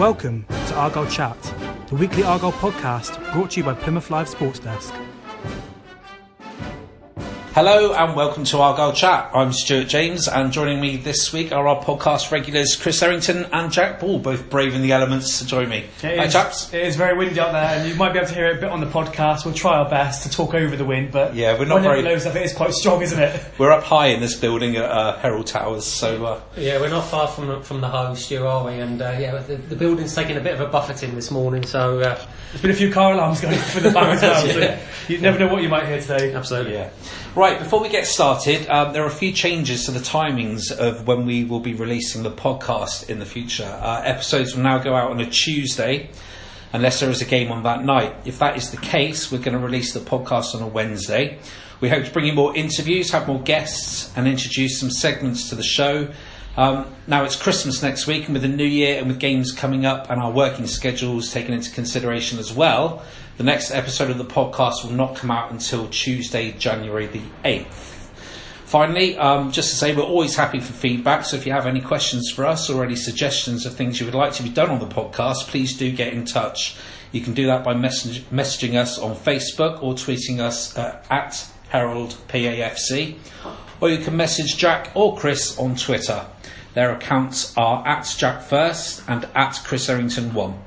Welcome to Argyle Chat, the weekly Argyle podcast brought to you by Plymouth Live Sports Desk. Hello and welcome to Argyle Chat. I'm Stuart James, and joining me this week are our podcast regulars Chris Errington and Jack Ball, both braving the elements to join me. It Hi, is, chaps. it is very windy out there, and you might be able to hear it a bit on the podcast. We'll try our best to talk over the wind, but Yeah, we're not one very- never knows if it is quite strong, isn't it? We're up high in this building at uh, Herald Towers, so uh, Yeah, we're not far from from the home, Stu, are we? And uh, yeah, the, the building's taking a bit of a buffeting this morning, so uh, There's been a few car alarms going off in the back as well, Yeah. so you never know what you might hear today. absolutely. yeah. Right, before we get started, um, there are a few changes to the timings of when we will be releasing the podcast in the future. Uh, episodes will now go out on a Tuesday, unless there is a game on that night. If that is the case, we're going to release the podcast on a Wednesday. We hope to bring you more interviews, have more guests, and introduce some segments to the show. Um, now it's Christmas next week, and with the new year and with games coming up and our working schedules taken into consideration as well, the next episode of the podcast will not come out until Tuesday, January the 8th. Finally, um, just to say we're always happy for feedback, so if you have any questions for us or any suggestions of things you would like to be done on the podcast, please do get in touch. You can do that by messaging us on Facebook or tweeting us uh, at Herald PAFC, or you can message Jack or Chris on Twitter. Their accounts are at Jack First and at Chris Errington One.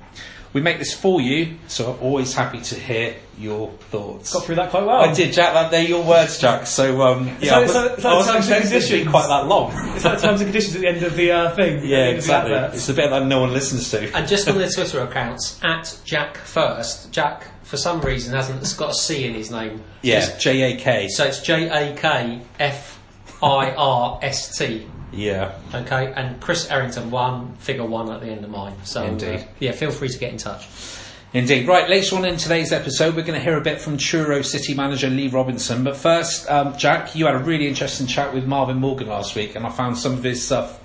We make this for you, so I'm always happy to hear your thoughts. Got through that quite well. I did, Jack. That, they're your words, Jack. So um, yeah, that- I is that- wasn't, is that I wasn't terms and expecting it to be conditions? quite that long. Is that terms and conditions at the end of the uh, thing? Yeah, the exactly. advert? It's the bit that no one listens to. And just on their Twitter accounts, at Jack First, Jack for some reason hasn't it's got a C in his name. Yeah, J A K. So it's J A K F I R S T. Yeah, Okay, and Chris Errington one, figure one at the end of mine. So uh, Indeed. yeah, feel free to get in touch. indeed. Right, later on in today's episode, we're going to hear a bit from Truro City manager Lee Robinson. But first, um, Jack, you had a really interesting chat with Marvin Morgan last week, and I found some of his stuff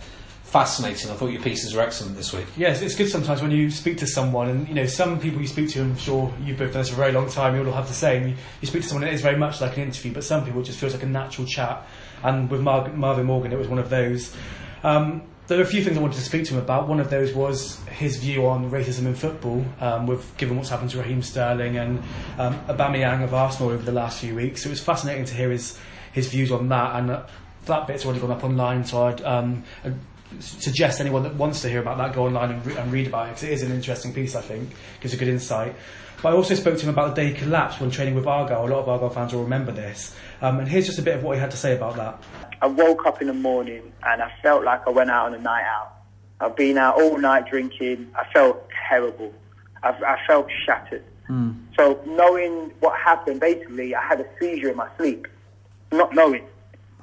fascinating. I thought your pieces were excellent this week. Yes, it's good sometimes when you speak to someone, and you know, some people you speak to, I'm sure you've both done this for a very long time, you all have the same. You, you speak to someone, it is very much like an interview, but some people it just feels like a natural chat. And with Mar- Marvin Morgan, it was one of those. Um, there are a few things I wanted to speak to him about. One of those was his view on racism in football, um, with given what's happened to Raheem Sterling and um, Aubameyang of Arsenal over the last few weeks. It was fascinating to hear his his views on that, and uh, that bit's already gone up online. So I'd um, suggest anyone that wants to hear about that go online and, re- and read about it because it is an interesting piece. I think gives a good insight. But I also spoke to him about the day he collapsed when training with Argyle. A lot of Argyle fans will remember this. Um, and here's just a bit of what he had to say about that. I woke up in the morning and I felt like I went out on a night out. I've been out all night drinking. I felt terrible. I, I felt shattered. So knowing what happened, basically, I had a seizure in my sleep, not knowing.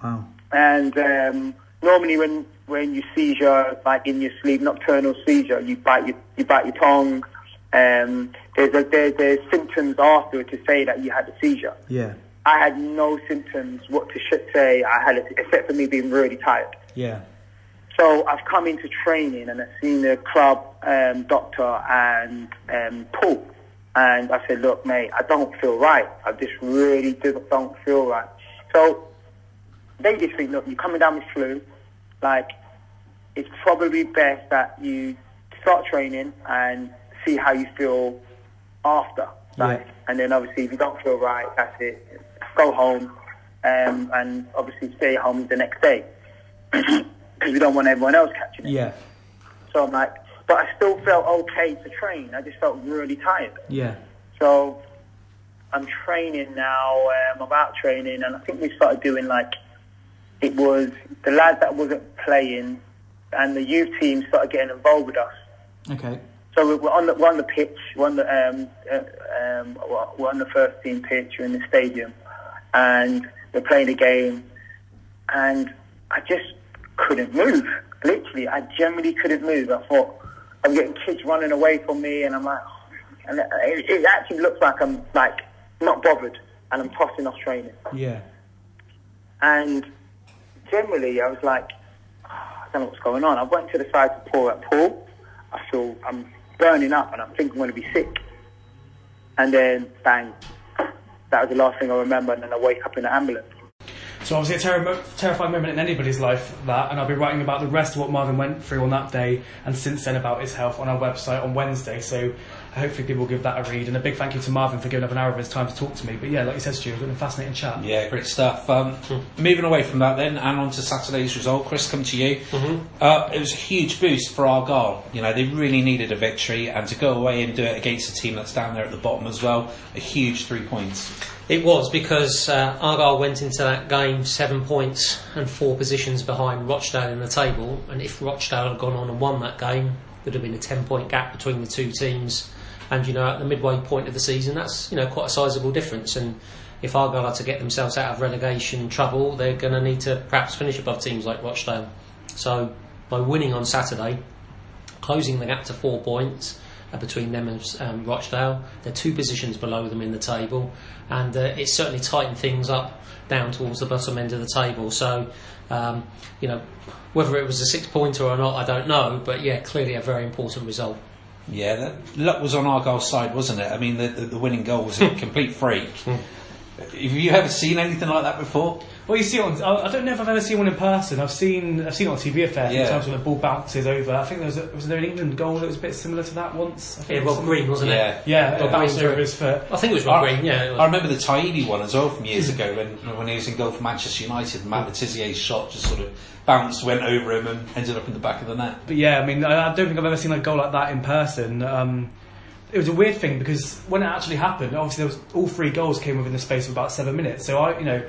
Wow. And um, normally, when when you seizure, like in your sleep, nocturnal seizure, you bite your you bite your tongue. Um, there's a, there, there's symptoms after to say that you had a seizure. Yeah. I had no symptoms. What to say? I had, it, except for me being really tired. Yeah. So I've come into training and I've seen the club um, doctor and um, Paul. And I said, look, mate, I don't feel right. I just really do- don't feel right. So they just think, look, you're coming down with flu. Like, it's probably best that you start training and see how you feel after. Like, and then obviously if you don't feel right, that's it. Go home um, and obviously stay home the next day because we don't want everyone else catching it. Yeah. So I'm like, but I still felt okay to train. I just felt really tired. Yeah. So I'm training now. Um, I'm out training, and I think we started doing like it was the lads that wasn't playing, and the youth team started getting involved with us. Okay. So we- we're on the we're on the pitch. We're on the um, uh, um, we're- we're on the first team pitch. We're in the stadium, and we're playing a game. And I just couldn't move. Literally, I genuinely couldn't move. I thought I'm getting kids running away from me, and I'm like, and it, it actually looks like I'm like not bothered, and I'm tossing off training. Yeah. And generally, I was like, "Oh, I don't know what's going on. I went to the side to pour at Paul. I feel I'm burning up, and I think I'm going to be sick. And then, bang, that was the last thing I remember. And then I wake up in the ambulance. So obviously a terri- terrifying moment in anybody's life, that, and I'll be writing about the rest of what Marvin went through on that day, and since then about his health on our website on Wednesday. So hopefully people will give that a read, and a big thank you to Marvin for giving up an hour of his time to talk to me. But yeah, like you said, Stu, it's been a fascinating chat. Yeah, great stuff. Um, moving away from that then, and on to Saturday's result. Chris, come to you. Uh, it was a huge boost for Argyle. You know, they really needed a victory, and to go away and do it against a team that's down there at the bottom as well, a huge three points. It was because uh, Argyle went into that game seven points and four positions behind Rochdale in the table, and if Rochdale had gone on and won that game, there'd have been a ten point gap between the two teams. And you know, at the midway point of the season, that's you know quite a sizable difference. And if Argyle are to get themselves out of relegation trouble, they're going to need to perhaps finish above teams like Rochdale. So by winning on Saturday, closing the gap to four points uh, between them and um, Rochdale. They're two positions below them in the table, and uh, it's certainly tightened things up down towards the bottom end of the table. So, um, you know, whether it was a six pointer or not, I don't know, but yeah, clearly a very important result. Yeah, that, luck was on Argyle's side, wasn't it? I mean, the, the, the winning goal was a complete freak. Hmm. Have you ever seen anything like that before? Well, you see, on, I I don't know if I've ever seen one in person. I've seen I've seen it on TV a fair few Yeah. times when the ball bounces over. I think there was a, was there an England goal that was a bit similar to that once. I think Yeah, it was Green, wasn't Yeah. it? Yeah, Rob it bounced over his foot. I think it was Rob I, Green, yeah. I remember the Taibi one as well from years ago when when he was in goal for Manchester United. Matt Le Tissier's shot just sort of bounced, went over him, and ended up in the back of the net. But yeah, I mean, I, I don't think I've ever seen a goal like that in person. Um, it was a weird thing because when it actually happened, obviously there was all three goals came within the space of about seven minutes. So I, you know,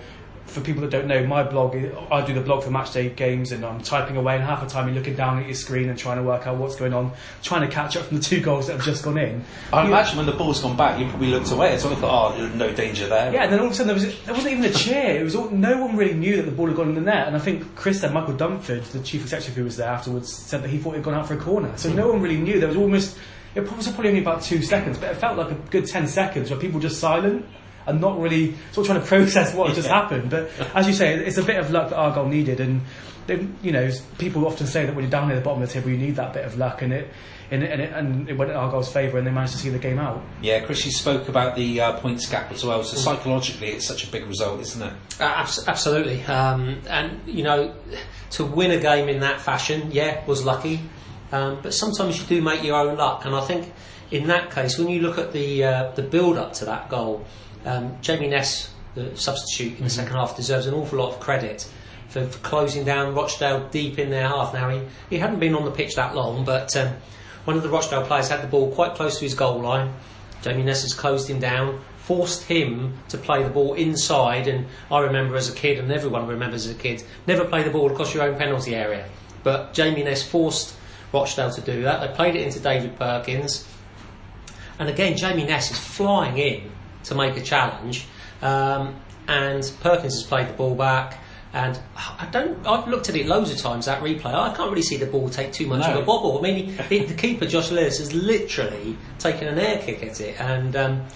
for people that don't know, my blog, I do the blog for matchday games, and I'm typing away, and half the time you're looking down at your screen and trying to work out what's going on, trying to catch up from the two goals that have just gone in. I You- imagine when the ball's gone back, you probably looked away. I thought, oh, no danger there. Yeah, and then all of a sudden there was there wasn't even a cheer. It was all, no one really knew that the ball had gone in the net. And I think Chris and Michael Dunford, the chief executive who was there afterwards, said that he thought it had gone out for a corner. So hmm. no one really knew. There was almost it was probably only about two seconds, but it felt like a good ten seconds where people were just silent and not really sort of trying to process what had just happened. But as you say, it's a bit of luck that Argyle needed, and they, you know people often say that when you're down near the bottom of the table, you need that bit of luck, and it. And it, and, it, and it went in Argyle's favour, and they managed to see the game out. Yeah, Chris, you spoke about the uh, points gap as well. So psychologically, it's such a big result, isn't it? Uh, abs- absolutely. Um, and, you know, to win a game in that fashion, yeah, was lucky. Um, but sometimes you do make your own luck. And I think in that case, when you look at the, uh, the build up to that goal, um, Jamie Ness, the substitute in the second half, deserves an awful lot of credit. For, for closing down Rochdale deep in their half. Now, he, he hadn't been on the pitch that long, but um, one of the Rochdale players had the ball quite close to his goal line. Jamie Ness has closed him down, forced him to play the ball inside. And I remember as a kid, and everyone remembers as a kid, never play the ball across your own penalty area. But Jamie Ness forced Rochdale to do that. They played it into David Perkins. And again, Jamie Ness is flying in to make a challenge. Um, and Perkins has played the ball back. And I don't. I've looked at it loads of times that replay. I can't really see the ball take too much No. of a bobble. I mean, the, the keeper Josh Lillis has literally taken an air kick at it, and um,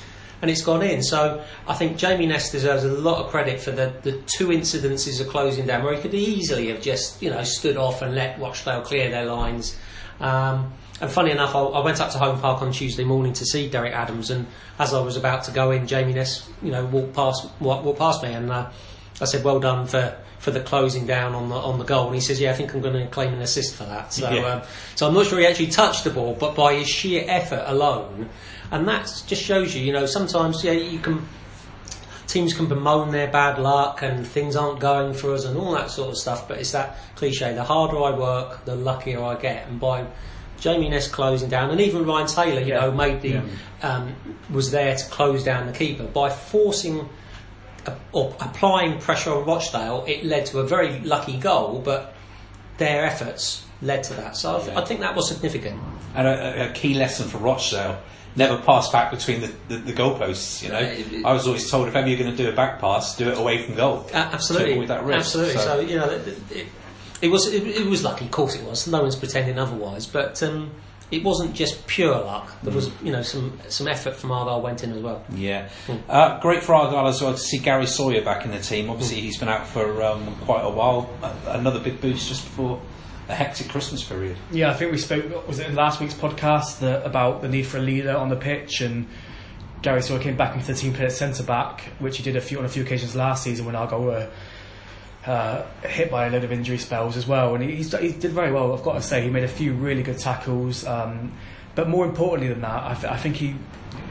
and it's gone in. So I think Jamie Ness deserves a lot of credit for the, the two incidences of closing down, where he could easily have just you know stood off and let Rochdale clear their lines. Um, and funny enough, I, I went up to Home Park on Tuesday morning to see Derek Adams, and as I was about to go in, Jamie Ness, you know, walked past walked, walked past me, and uh, I said, "Well done for." For the closing down on the on the goal, and he says, "Yeah, I think I'm going to claim an assist for that." So, Yeah. um, so I'm not sure he actually touched the ball, but by his sheer effort alone, and that just shows you, you know, sometimes yeah, you can teams can bemoan their bad luck and things aren't going for us and all that sort of stuff. But it's that cliche: the harder I work, the luckier I get. And by Jamie Ness closing down, and even Ryan Taylor, you Yeah. know, made the um, was there to close down the keeper by forcing or applying pressure on Rochdale. It led to a very lucky goal, but their efforts led to that. So I, th- I think that was significant. And a, a- key lesson for Rochdale: never pass back between the, the, the goalposts. You know, it- I was always told if ever you're going to do a back pass, do it away from goal. Uh, absolutely, avoid that risk. absolutely. So, So- you know, it, it, it was it, it was lucky, of course it was. No one's pretending otherwise, but um, it wasn't just pure luck. There was you know some some effort from Argyle went in as well. Yeah, uh, great for Argyle as well to see Gary Sawyer back in the team. Obviously, he's been out for um, quite a while. Uh, another big boost just before a hectic Christmas period. Yeah, I think we spoke. Was it in last week's podcast that, about the need for a leader on the pitch and. Gary Sawyer came back into the team, played at centre back, which he did a few on a few occasions last season when Argyle were uh, hit by a load of injury spells as well, and he, he did very well. I've got to say, he made a few really good tackles. Um, but more importantly than that, I, th- I think he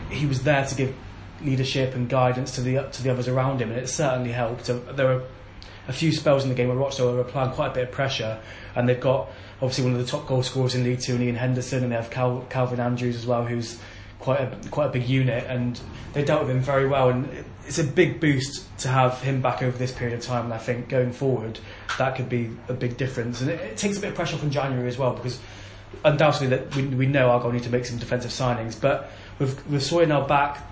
he was there to give leadership and guidance to the to the others around him, and it certainly helped. Uh, there were a few spells in the game where Rochdale were applying quite a bit of pressure, and they've got obviously one of the top goal scorers in League Two, Ian Henderson, and they have Cal- Calvin Andrews as well, who's quite a quite a big unit, and they dealt with him very well. And it's a big boost to have him back over this period of time. And I think going forward, that could be a big difference. And it, it takes a bit of pressure from January as well, because undoubtedly that we, we know Argyle need to make some defensive signings. But with with Sawyer now back,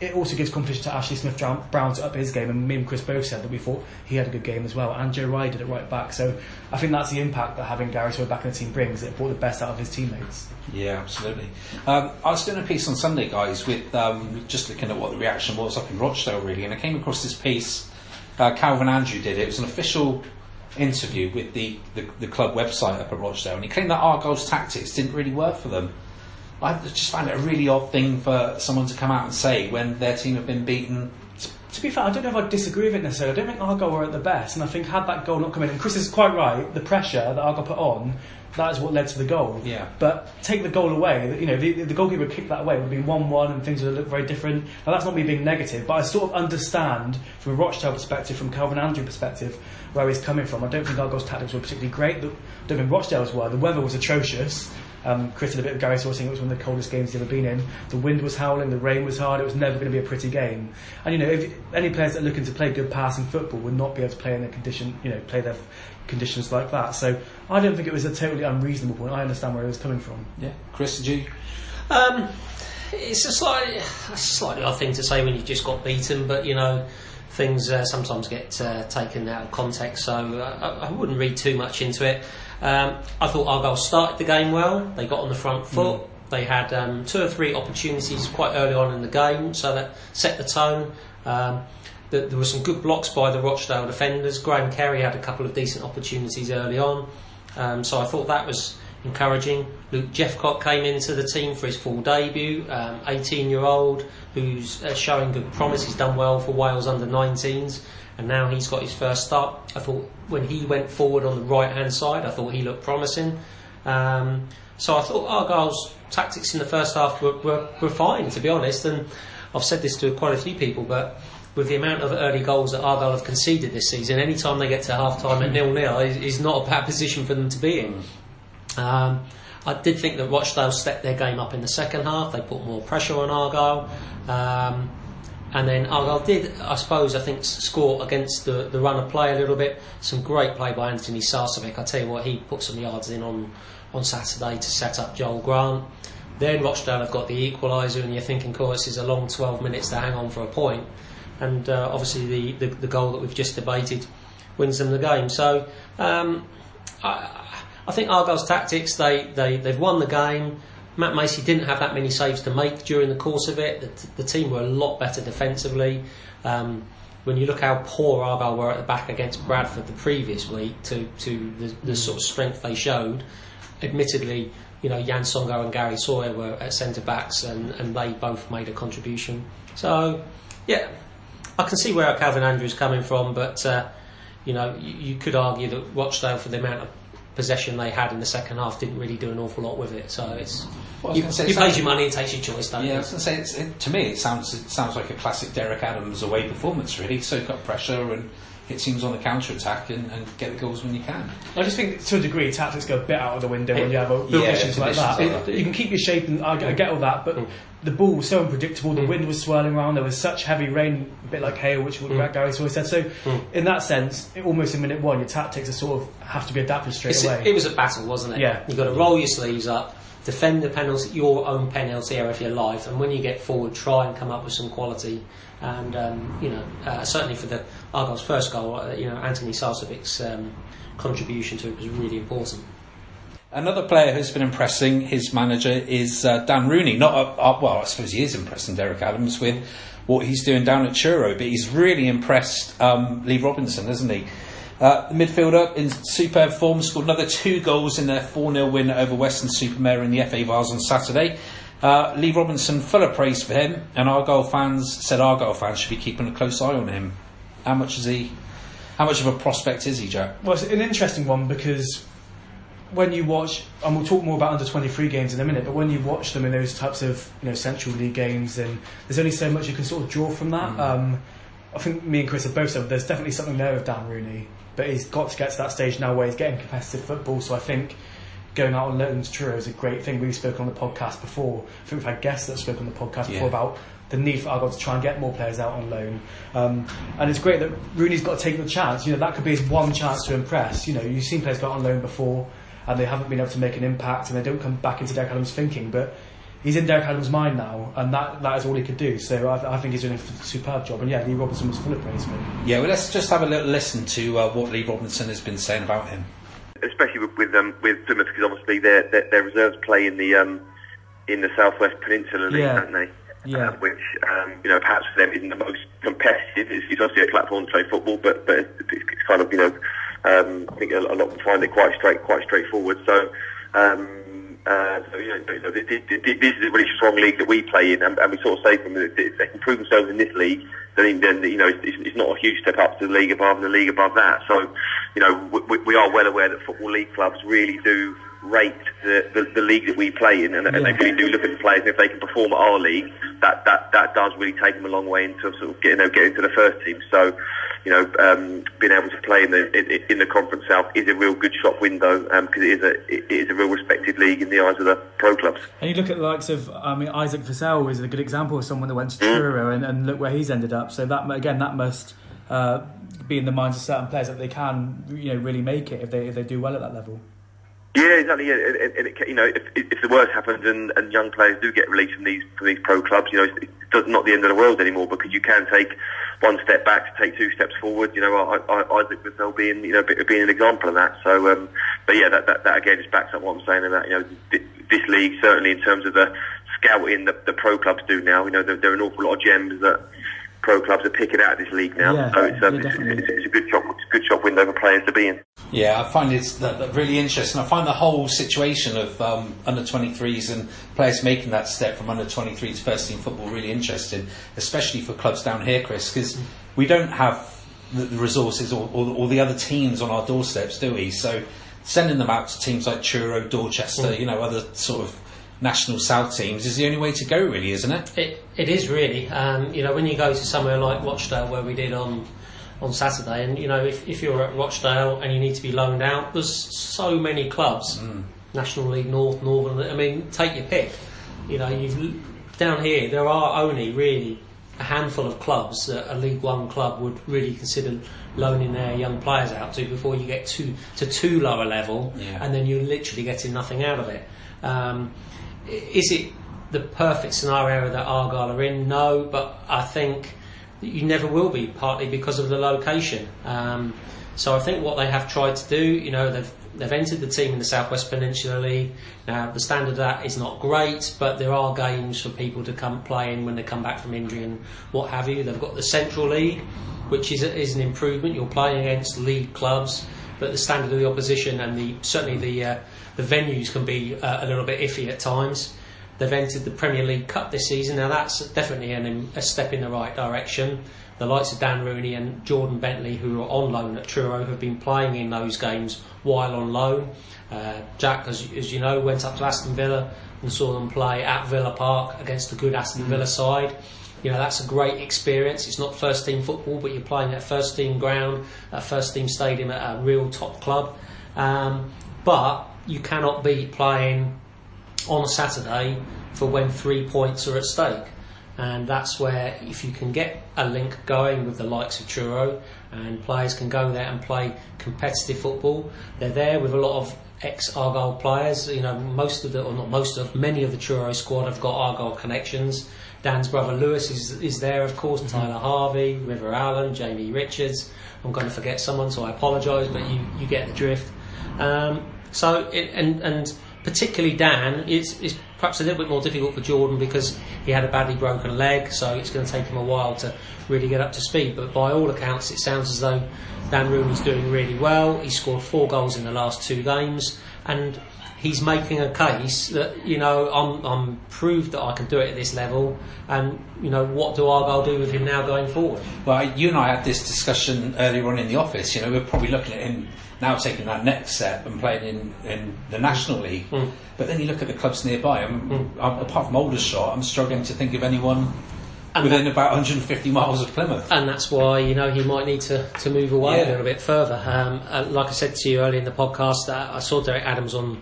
it also gives competition to Ashley Smith Brown to up his game. And me and Chris both said that we thought he had a good game as well. And Joe Rye did it right back. So I think that's the impact that having Gary Sawyer back in the team brings. It brought the best out of his teammates. Yeah, absolutely. Um, I was doing a piece on Sunday, guys, with um, just looking at what the reaction was up in Rochdale, really, and I came across this piece. Uh, Calvin Andrew did it. It was an official interview with the, the, the club website up at Rochdale, and he claimed that Argyle's tactics didn't really work for them. I just find it a really odd thing for someone to come out and say when their team have been beaten. To be fair, I don't know if I disagree with it necessarily. I don't think Argyle were at the best, and I think had that goal not come in, and Chris is quite right. The pressure that Argyle put on, that is what led to the goal. Yeah. But take the goal away. You know, the, the goalkeeper kicked that away. It would have been one-one, and things would have looked very different. Now that's not me being negative, but I sort of understand from a Rochdale perspective, from Calvin Andrew perspective, where he's coming from. I don't think Argyle's tactics were particularly great. I don't think Rochdale's were. The weather was atrocious. Um, Chris did a bit of Gary Sawyer saying it was one of the coldest games he's ever been in. The wind was howling, the rain was hard. It was never going to be a pretty game. And you know, if any players that are looking to play good passing football would not be able to play in a condition, you know, play their conditions like that. So I don't think it was a totally unreasonable point. I understand where he was coming from. Yeah, Chris, did you? Um, it's a slightly, a slightly odd thing to say when you just got beaten, but you know, things uh, sometimes get uh, taken out of context, so uh, I, I wouldn't read too much into it. Um, I thought Argyle started the game well. They got on the front foot. They had um, two or three opportunities quite early on in the game, so that set the tone. Um, th- there were some good blocks by the Rochdale defenders. Graham Carey had a couple of decent opportunities early on, um, so I thought that was encouraging. Luke Jephcott came into the team for his full debut, um, 18 year old who's uh, showing good promise. He's done well for Wales under 19s, and now he's got his first start. I thought when he went forward on the right hand side, I thought he looked promising. Um, so I thought Argyle's tactics in the first half were, were, were fine, to be honest. And I've said this to quite a few people, but with the amount of early goals that Argyle have conceded this season, any time they get to half time at nil nil is, is not a bad position for them to be in. Um, I did think that Rochdale stepped their game up in the second half. They put more pressure on Argyle. Um, and then Argyle did, I suppose, I think, score against the, the run of play a little bit. Some great play by Antoni Sarcevic. I tell you what, he put some yards in on, on Saturday to set up Joel Grant. Then Rochdale have got the equaliser, and you're thinking, of course, this is a long 12 minutes to hang on for a point. And uh, obviously, the, the, the goal that we've just debated wins them the game. So, um, I, I think Argyle's tactics, they, they, they've won the game. Matt Macey didn't have that many saves to make during the course of it. The, the team were a lot better defensively. Um, when you look how poor Argyle were at the back against Bradford the previous week to, to the, the sort of strength they showed, admittedly, you know, Yann Songo'o and Gary Sawyer were at centre backs and, and they both made a contribution. So, yeah, I can see where Calvin Andrews is coming from, but, uh, you know, you, you could argue that Rochdale, for the amount of possession they had in the second half, didn't really do an awful lot with it. So mm. it's Well, you, say, you it pays your money and takes your choice, don't Yeah, I was going to say, it's, it, to me, it sounds it sounds like a classic Derek Adams away performance. Really, soak up pressure and hit teams on the counter attack and, and get the goals when you can. I just think to a degree tactics go a bit out of the window when you have a Yeah, conditions like that. conditions like It- you can keep your shape and I, I get all that, but the ball was so unpredictable. The wind was swirling around. There was such heavy rain, a bit like hail, which what Gary always said. So in that sense, it, almost in minute one, your tactics are sort of have to be adapted straight It's- away. it was a battle, wasn't it? Yeah. You've got to roll your sleeves up, defend the penalty, your own penalty area for your life, and when you get forward, try and come up with some quality. And um, you know, uh, certainly for the, Argyle's first goal, uh, you know, Antoni Sarcevic's um, contribution to it was really important. Another player who's been impressing his manager is uh, Dan Rooney. Not uh, uh, well, I suppose he is impressing Derek Adams with what he's doing down at Truro, but he's really impressed um, Lee Robinson, hasn't he? The midfielder in superb form scored another two goals in their 4 0 win over Weston-super-Mare in the FA Vase on Saturday. Lee Robinson, full of praise for him, and Argyle fans said Argyle fans should be keeping a close eye on him. How much is he? How much of a prospect is he, Jack? Well, it's an interesting one because when you watch, and we'll talk more about under 23 games in a minute, but when you watch them in those types of you know Central League games, and there's only so much you can sort of draw from that. Mm. Um, I think me and Chris have both said there's definitely something there with Dan Rooney, but he's got to get to that stage now where he's getting competitive football. So I think going out on loan to Truro is a great thing. We've spoken on the podcast before. I think we've had guests that spoke on the podcast yeah. before about the need for Argyle to try and get more players out on loan. Um, and it's great that Rooney's got to take the chance. You know, that could be his one chance to impress. You know, you've seen players go out on loan before and they haven't been able to make an impact and they don't come back into Derek Adams' thinking. But he's in Derek Adams' mind now, and that, that is all he could do. So I, I think he's doing a superb job. And yeah, Lee Robinson was full of praise for him. Yeah, well, let's just have a little listen to uh, what Lee Robinson has been saying about him. Especially with with, um, with Plymouth, because obviously their, their, their reserves play in the um, in the Southwest Peninsula League, yeah. don't they? Yeah. Um, which um, you know perhaps for them isn't the most competitive. It's, it's obviously a platform to play football, but but it's, it's kind of you know um, I think a, a lot of find it quite straight, quite straightforward. So, um, uh, so you know, this, is a really strong league that we play in, and, and we sort of say to them that if they can prove themselves in this league, then, then you know it's, it's, not a huge step up to the league above and the league above that. So, you know, we, we are well aware that football league clubs really do rate the, the, the, league that we play in, and, yeah. and, they really do look at the players. And if they can perform at our league, that, that, that does really take them a long way into sort of getting, you know, getting to the first team. So, you know, um, being able to play in the in, in, the Conference South is a real good shop window because um, it is a it is a real respected league in the eyes of the pro clubs. And you look at the likes of, I mean, Isaac Vassell is a good example of someone that went to mm. Truro mm. and, and, look where he's ended up. So that again, that must. Uh, be in the minds of certain players that they can, you know, really make it if they if they do well at that level. Yeah, exactly. Yeah, and, and it, you know, if, if the worst happens and, and young players do get released from these from these pro clubs, you know, it's not the end of the world anymore because you can take one step back to take two steps forward. You know, I, I, Isaac Vassell being you know being an example of that. So, um, but yeah, that, that, that again just backs up what I'm saying about you know this league certainly in terms of the scouting that the pro clubs do now. You know, there, there are an awful lot of gems that pro clubs are picking out of this league now. Yeah, so it's, um, it's, it's, it's, a good shop, it's a good shop window for players to be in. Yeah, I find it's that, that really interesting. I find the whole situation of um, under 23s and players making that step from under 23s first team football really interesting, especially for clubs down here, Chris, because we don't have the, the resources or, or, or, the other teams on our doorsteps, do we? So sending them out to teams like Truro, Dorchester, mm. you know, other sort of national south teams is the only way to go, really, isn't it? It, it is really. Um, you know, when you go to somewhere like Rochdale, where we did on on Saturday, and you know, if, if you're at Rochdale and you need to be loaned out, there's so many clubs, mm. National League North, Northern. I mean, take your pick. You know, you've down here there are only really a handful of clubs that a League One club would really consider loaning their young players out to before you get to to too lower level, yeah. and then you're literally getting nothing out of it. Um, is it the perfect scenario that Argyle are in? No, but I think you never will be, partly because of the location. Um, so I think what they have tried to do, you know, they've they've entered the team in the Southwest Peninsula League. Now the standard of that is not great, but there are games for people to come play in when they come back from injury and what have you. They've got the Central League, which is is an improvement. You're playing against league clubs, but the standard of the opposition and the certainly the uh, the venues can be uh, a little bit iffy at times. They've entered the Premier League Cup this season. Now that's definitely an, a step in the right direction. The likes of Dan Rooney and Jordan Bentley, who are on loan at Truro, have been playing in those games while on loan. Uh, Jack, as, as, you know, went up to Aston Villa and saw them play at Villa Park against a good Aston Villa mm. side. You know, that's a great experience. It's not first team football, but you're playing at first team ground, at first team stadium at a real top club. Um, but you cannot be playing on a Saturday for when three points are at stake. And that's where, if you can get a link going with the likes of Truro, and players can go there and play competitive football, they're there with a lot of ex Argyle players. You know, most of the, or not most of, many of the Truro squad have got Argyle connections. Dan's brother Lewis is, is there, of course, Tyler Harvey, River Allen, Jamie Richards. I'm going to forget someone, so I apologise, but you, you get the drift. Um, so, it, and, and particularly Dan, it's, it's perhaps a little bit more difficult for Jordan because he had a badly broken leg, so it's going to take him a while to really get up to speed. But by all accounts, it sounds as though Dan Rooney's doing really well. He scored four goals in the last two games, and he's making a case that you know I'm, I'm proved that I can do it at this level, and you know what do Argyle do with him now going forward? Well, you and I had this discussion earlier on in the office. You know, we're probably looking at him now taking that next step and playing in, in the National League. Mm. But then you look at the clubs nearby. I'm, I'm, apart from Aldershot, I'm struggling to think of anyone And within about 150 miles of Plymouth. and that's why you know he might need to, to move away Yeah. a little bit further. Um, uh, like I said to you earlier in the podcast, uh, I saw Derek Adams on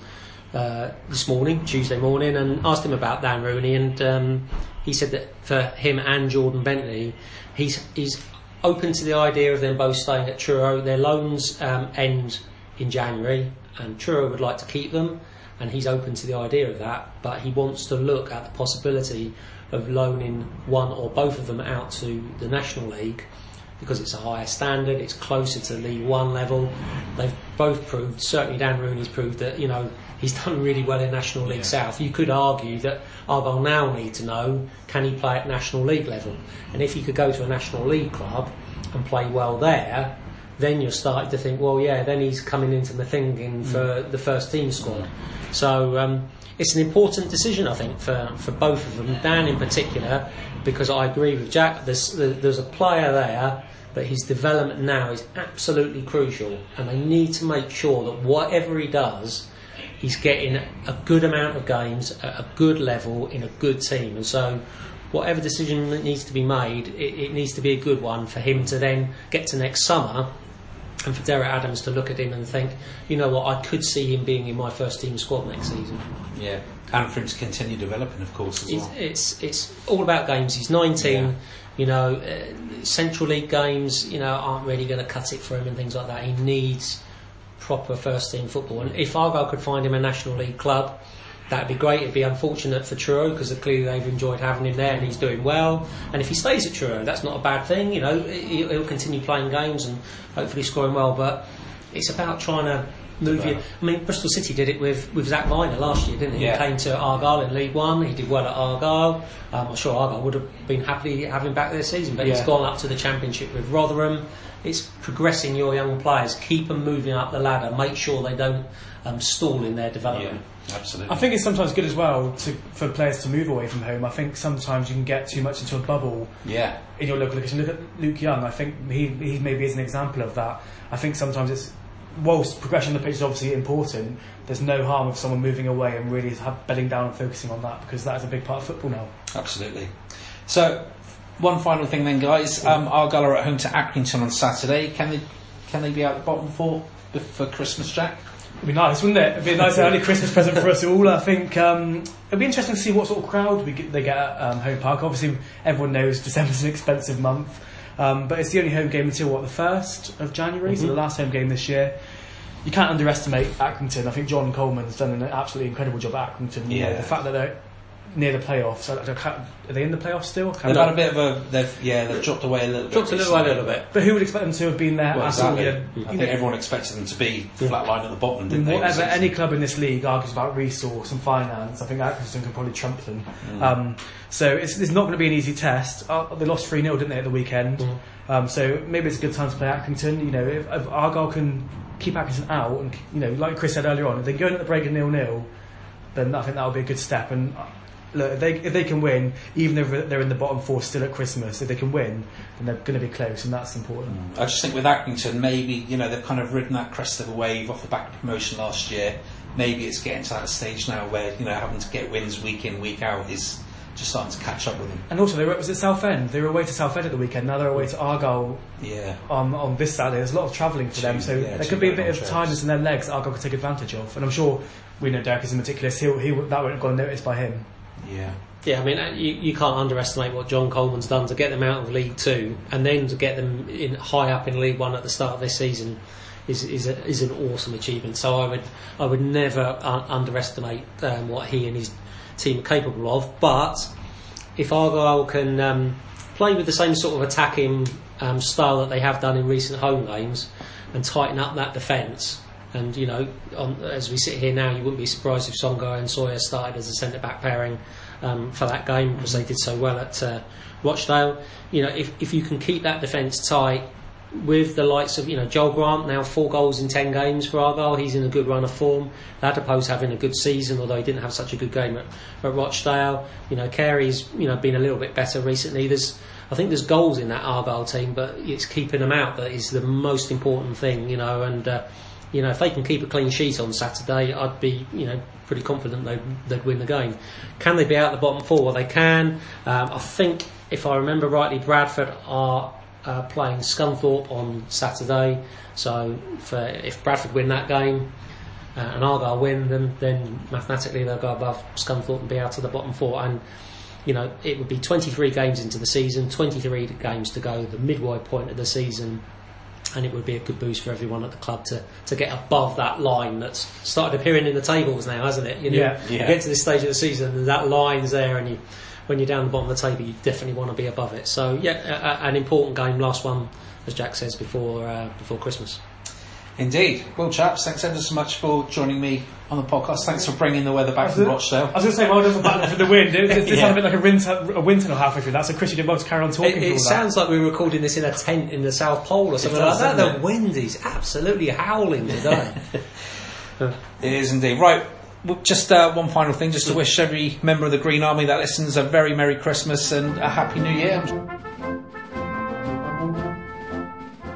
uh, this morning, Tuesday morning, and asked him about Dan Rooney, and um, he said that for him and Jordan Bentley, he's he's open to the idea of them both staying at Truro. Their loans um, end in January, and Truro would like to keep them. And he's open to the idea of that, but he wants to look at the possibility of loaning one or both of them out to the National League because it's a higher standard, it's closer to League One level. They've both proved, certainly Dan Rooney's proved that, you know, he's done really well in National League South. You could argue that Argyle now need to know can he play at National League level? And if he could go to a National League club and play well there, then you're starting to think, well, yeah, then he's coming into the thinking for the first team squad. So um, it's an important decision, I think, for, for both of them. Dan in particular, because I agree with Jack. There's there's a player there, but his development now is absolutely crucial, and they need to make sure that whatever he does, he's getting a good amount of games at a good level in a good team, and so. Whatever decision that needs to be made, it, it needs to be a good one for him to then get to next summer and for Derek Adams to look at him and think, you know what, I could see him being in my first team squad next season. Yeah. And for him to continue developing, of course, as It's, well. it's it's all about games. He's 19. Yeah. You know, uh, Central League games, you know, aren't really going to cut it for him and things like that. He needs proper first team football. And if Argyle could find him a National League club, that'd be great. It'd be unfortunate for Truro because clearly they've enjoyed having him there and he's doing well. And if he stays at Truro, that's not a bad thing. You know, he- he'll continue playing games and hopefully scoring well. But it's about trying to move you. I mean, Bristol City did it with, with Zak Vyner last year, didn't he? Yeah. He came to Argyle in League One. He did well at Argyle. Um, I'm sure Argyle would have been happy having him back this season, but he's gone up to the Championship with Rotherham. It's progressing your young players. Keep them moving up the ladder. Make sure they don't um, stall in their Yeah, development. Absolutely. I think it's sometimes good as well to, for players to move away from home. I think sometimes you can get too much into a bubble yeah. in your local location. Look at Luke Young. I think he, he maybe is an example of that. I think sometimes it's whilst progression on the pitch is obviously important. There's no harm of someone moving away and really have, bedding down and focusing on that because that is a big part of football now. Absolutely. So, one final thing then, guys. Um, Argyle are at home to Accrington on Saturday. Can they can they be out the bottom four for Christmas, Jack? It'd be nice, wouldn't it? It'd be a nice early Christmas present for us all. I think um, it'd be interesting to see what sort of crowd we get, they get at um, Home Park. Obviously, everyone knows December's an expensive month, um, but it's the only home game until what the first of January, so the last home game this year. You can't underestimate Accrington. I think John Coleman's done an absolutely incredible job at Accrington. You know, Yeah. the fact that they're near the playoffs. I, I can't, are they in the playoffs still? Can't They've remember. had a bit of a. They've, yeah, they've dropped away a little bit. Dropped a little, a little bit. But who would expect them to have been there Well, at all? exactly. You know, I you think know, everyone expected them to be flat line at the bottom, didn't they? Whatever any club in this league argues about resource and finance, I think Accrington can probably trump them. Mm. Um, so it's, it's not going to be an easy test. Uh, they lost 3 0, didn't they, at the weekend? Mm. Um, so maybe it's a good time to play Accrington. You know, if, if Argyle can keep Accrington out, and you know, like Chris said earlier on, if they go in at the break at nil nil, then I think that will be a good step. And uh, look, if they, if they can win, even if they're in the bottom four still at Christmas, if they can win, then they're going to be close, and that's important. I just think with Accrington, maybe you know they've kind of ridden that crest of a wave off the back of promotion last year. Maybe it's getting to that stage now where you know having to get wins week in week out is just starting to catch up with them. And also, they were, was it Southend? They were away to Southend at the weekend. Now they're away to Argyle Yeah, on, on this Saturday. There's a lot of travelling for them, so Yeah, there could be a bit of tiredness in their legs Argyle could take advantage of. And I'm sure we know Derek is meticulous. He'll, he that won't have gone unnoticed by him. Yeah. Yeah, I mean, uh, you, you can't underestimate what John Coleman's done to get them out of League Two and then to get them in high up in League One at the start of this season is is, a, is an awesome achievement. So I would I would never uh, underestimate um, what he and his team are capable of. But if Argyle can um, play with the same sort of attacking um, style that they have done in recent home games and tighten up that defence. And you know, on, as we sit here now, you wouldn't be surprised if Songo'o and Sawyer started as a centre back pairing um, for that game because they did so well at uh, Rochdale. You know, if, if you can keep that defence tight with the likes of you know Joel Grant now four goals in ten games for Argyle, he's in a good run of form. Ladapo's having a good season, although he didn't have such a good game at, at Rochdale. You know, Carey's you know been a little bit better recently. There's I think there's goals in that Argyle team, but it's keeping them out that is the most important thing. You know, and uh, you know if they can keep a clean sheet on Saturday, I'd be you know pretty confident they'd, they'd win the game. Can they be out the bottom four? Well, they can. Um, I think, if I remember rightly, Bradford are uh, playing Scunthorpe on Saturday. So for, if Bradford win that game uh, and Argyle win, then, then mathematically they'll go above Scunthorpe and be out of the bottom four. And you know, it would be 23 games into the season, 23 games to go, the midway point of the season and it would be a good boost for everyone at the club to, to get above that line that's started appearing in the tables now, hasn't it? You know, Yeah. You get to this stage of the season and that line's there, and you when you're down the bottom of the table, you definitely want to be above it. So yeah, a, a, an important game, last one, as Jack says before uh, before Christmas. Indeed. Well, chaps, thanks ever so much for joining me on the podcast. Thanks for bringing the weather back from Rochdale. I was going to say, well done for battling for the wind. It, it, it Yeah. sounded a bit like a wind, a wind tunnel halfway through that, so Chris, you didn't want to carry on talking It, it sounds like we were recording this in a tent in the South Pole or something does, like that. The wind is absolutely howling today. It is indeed. Right, well, just uh, one final thing, just to wish every member of the Green Army that listens a very Merry Christmas and a Happy New Year.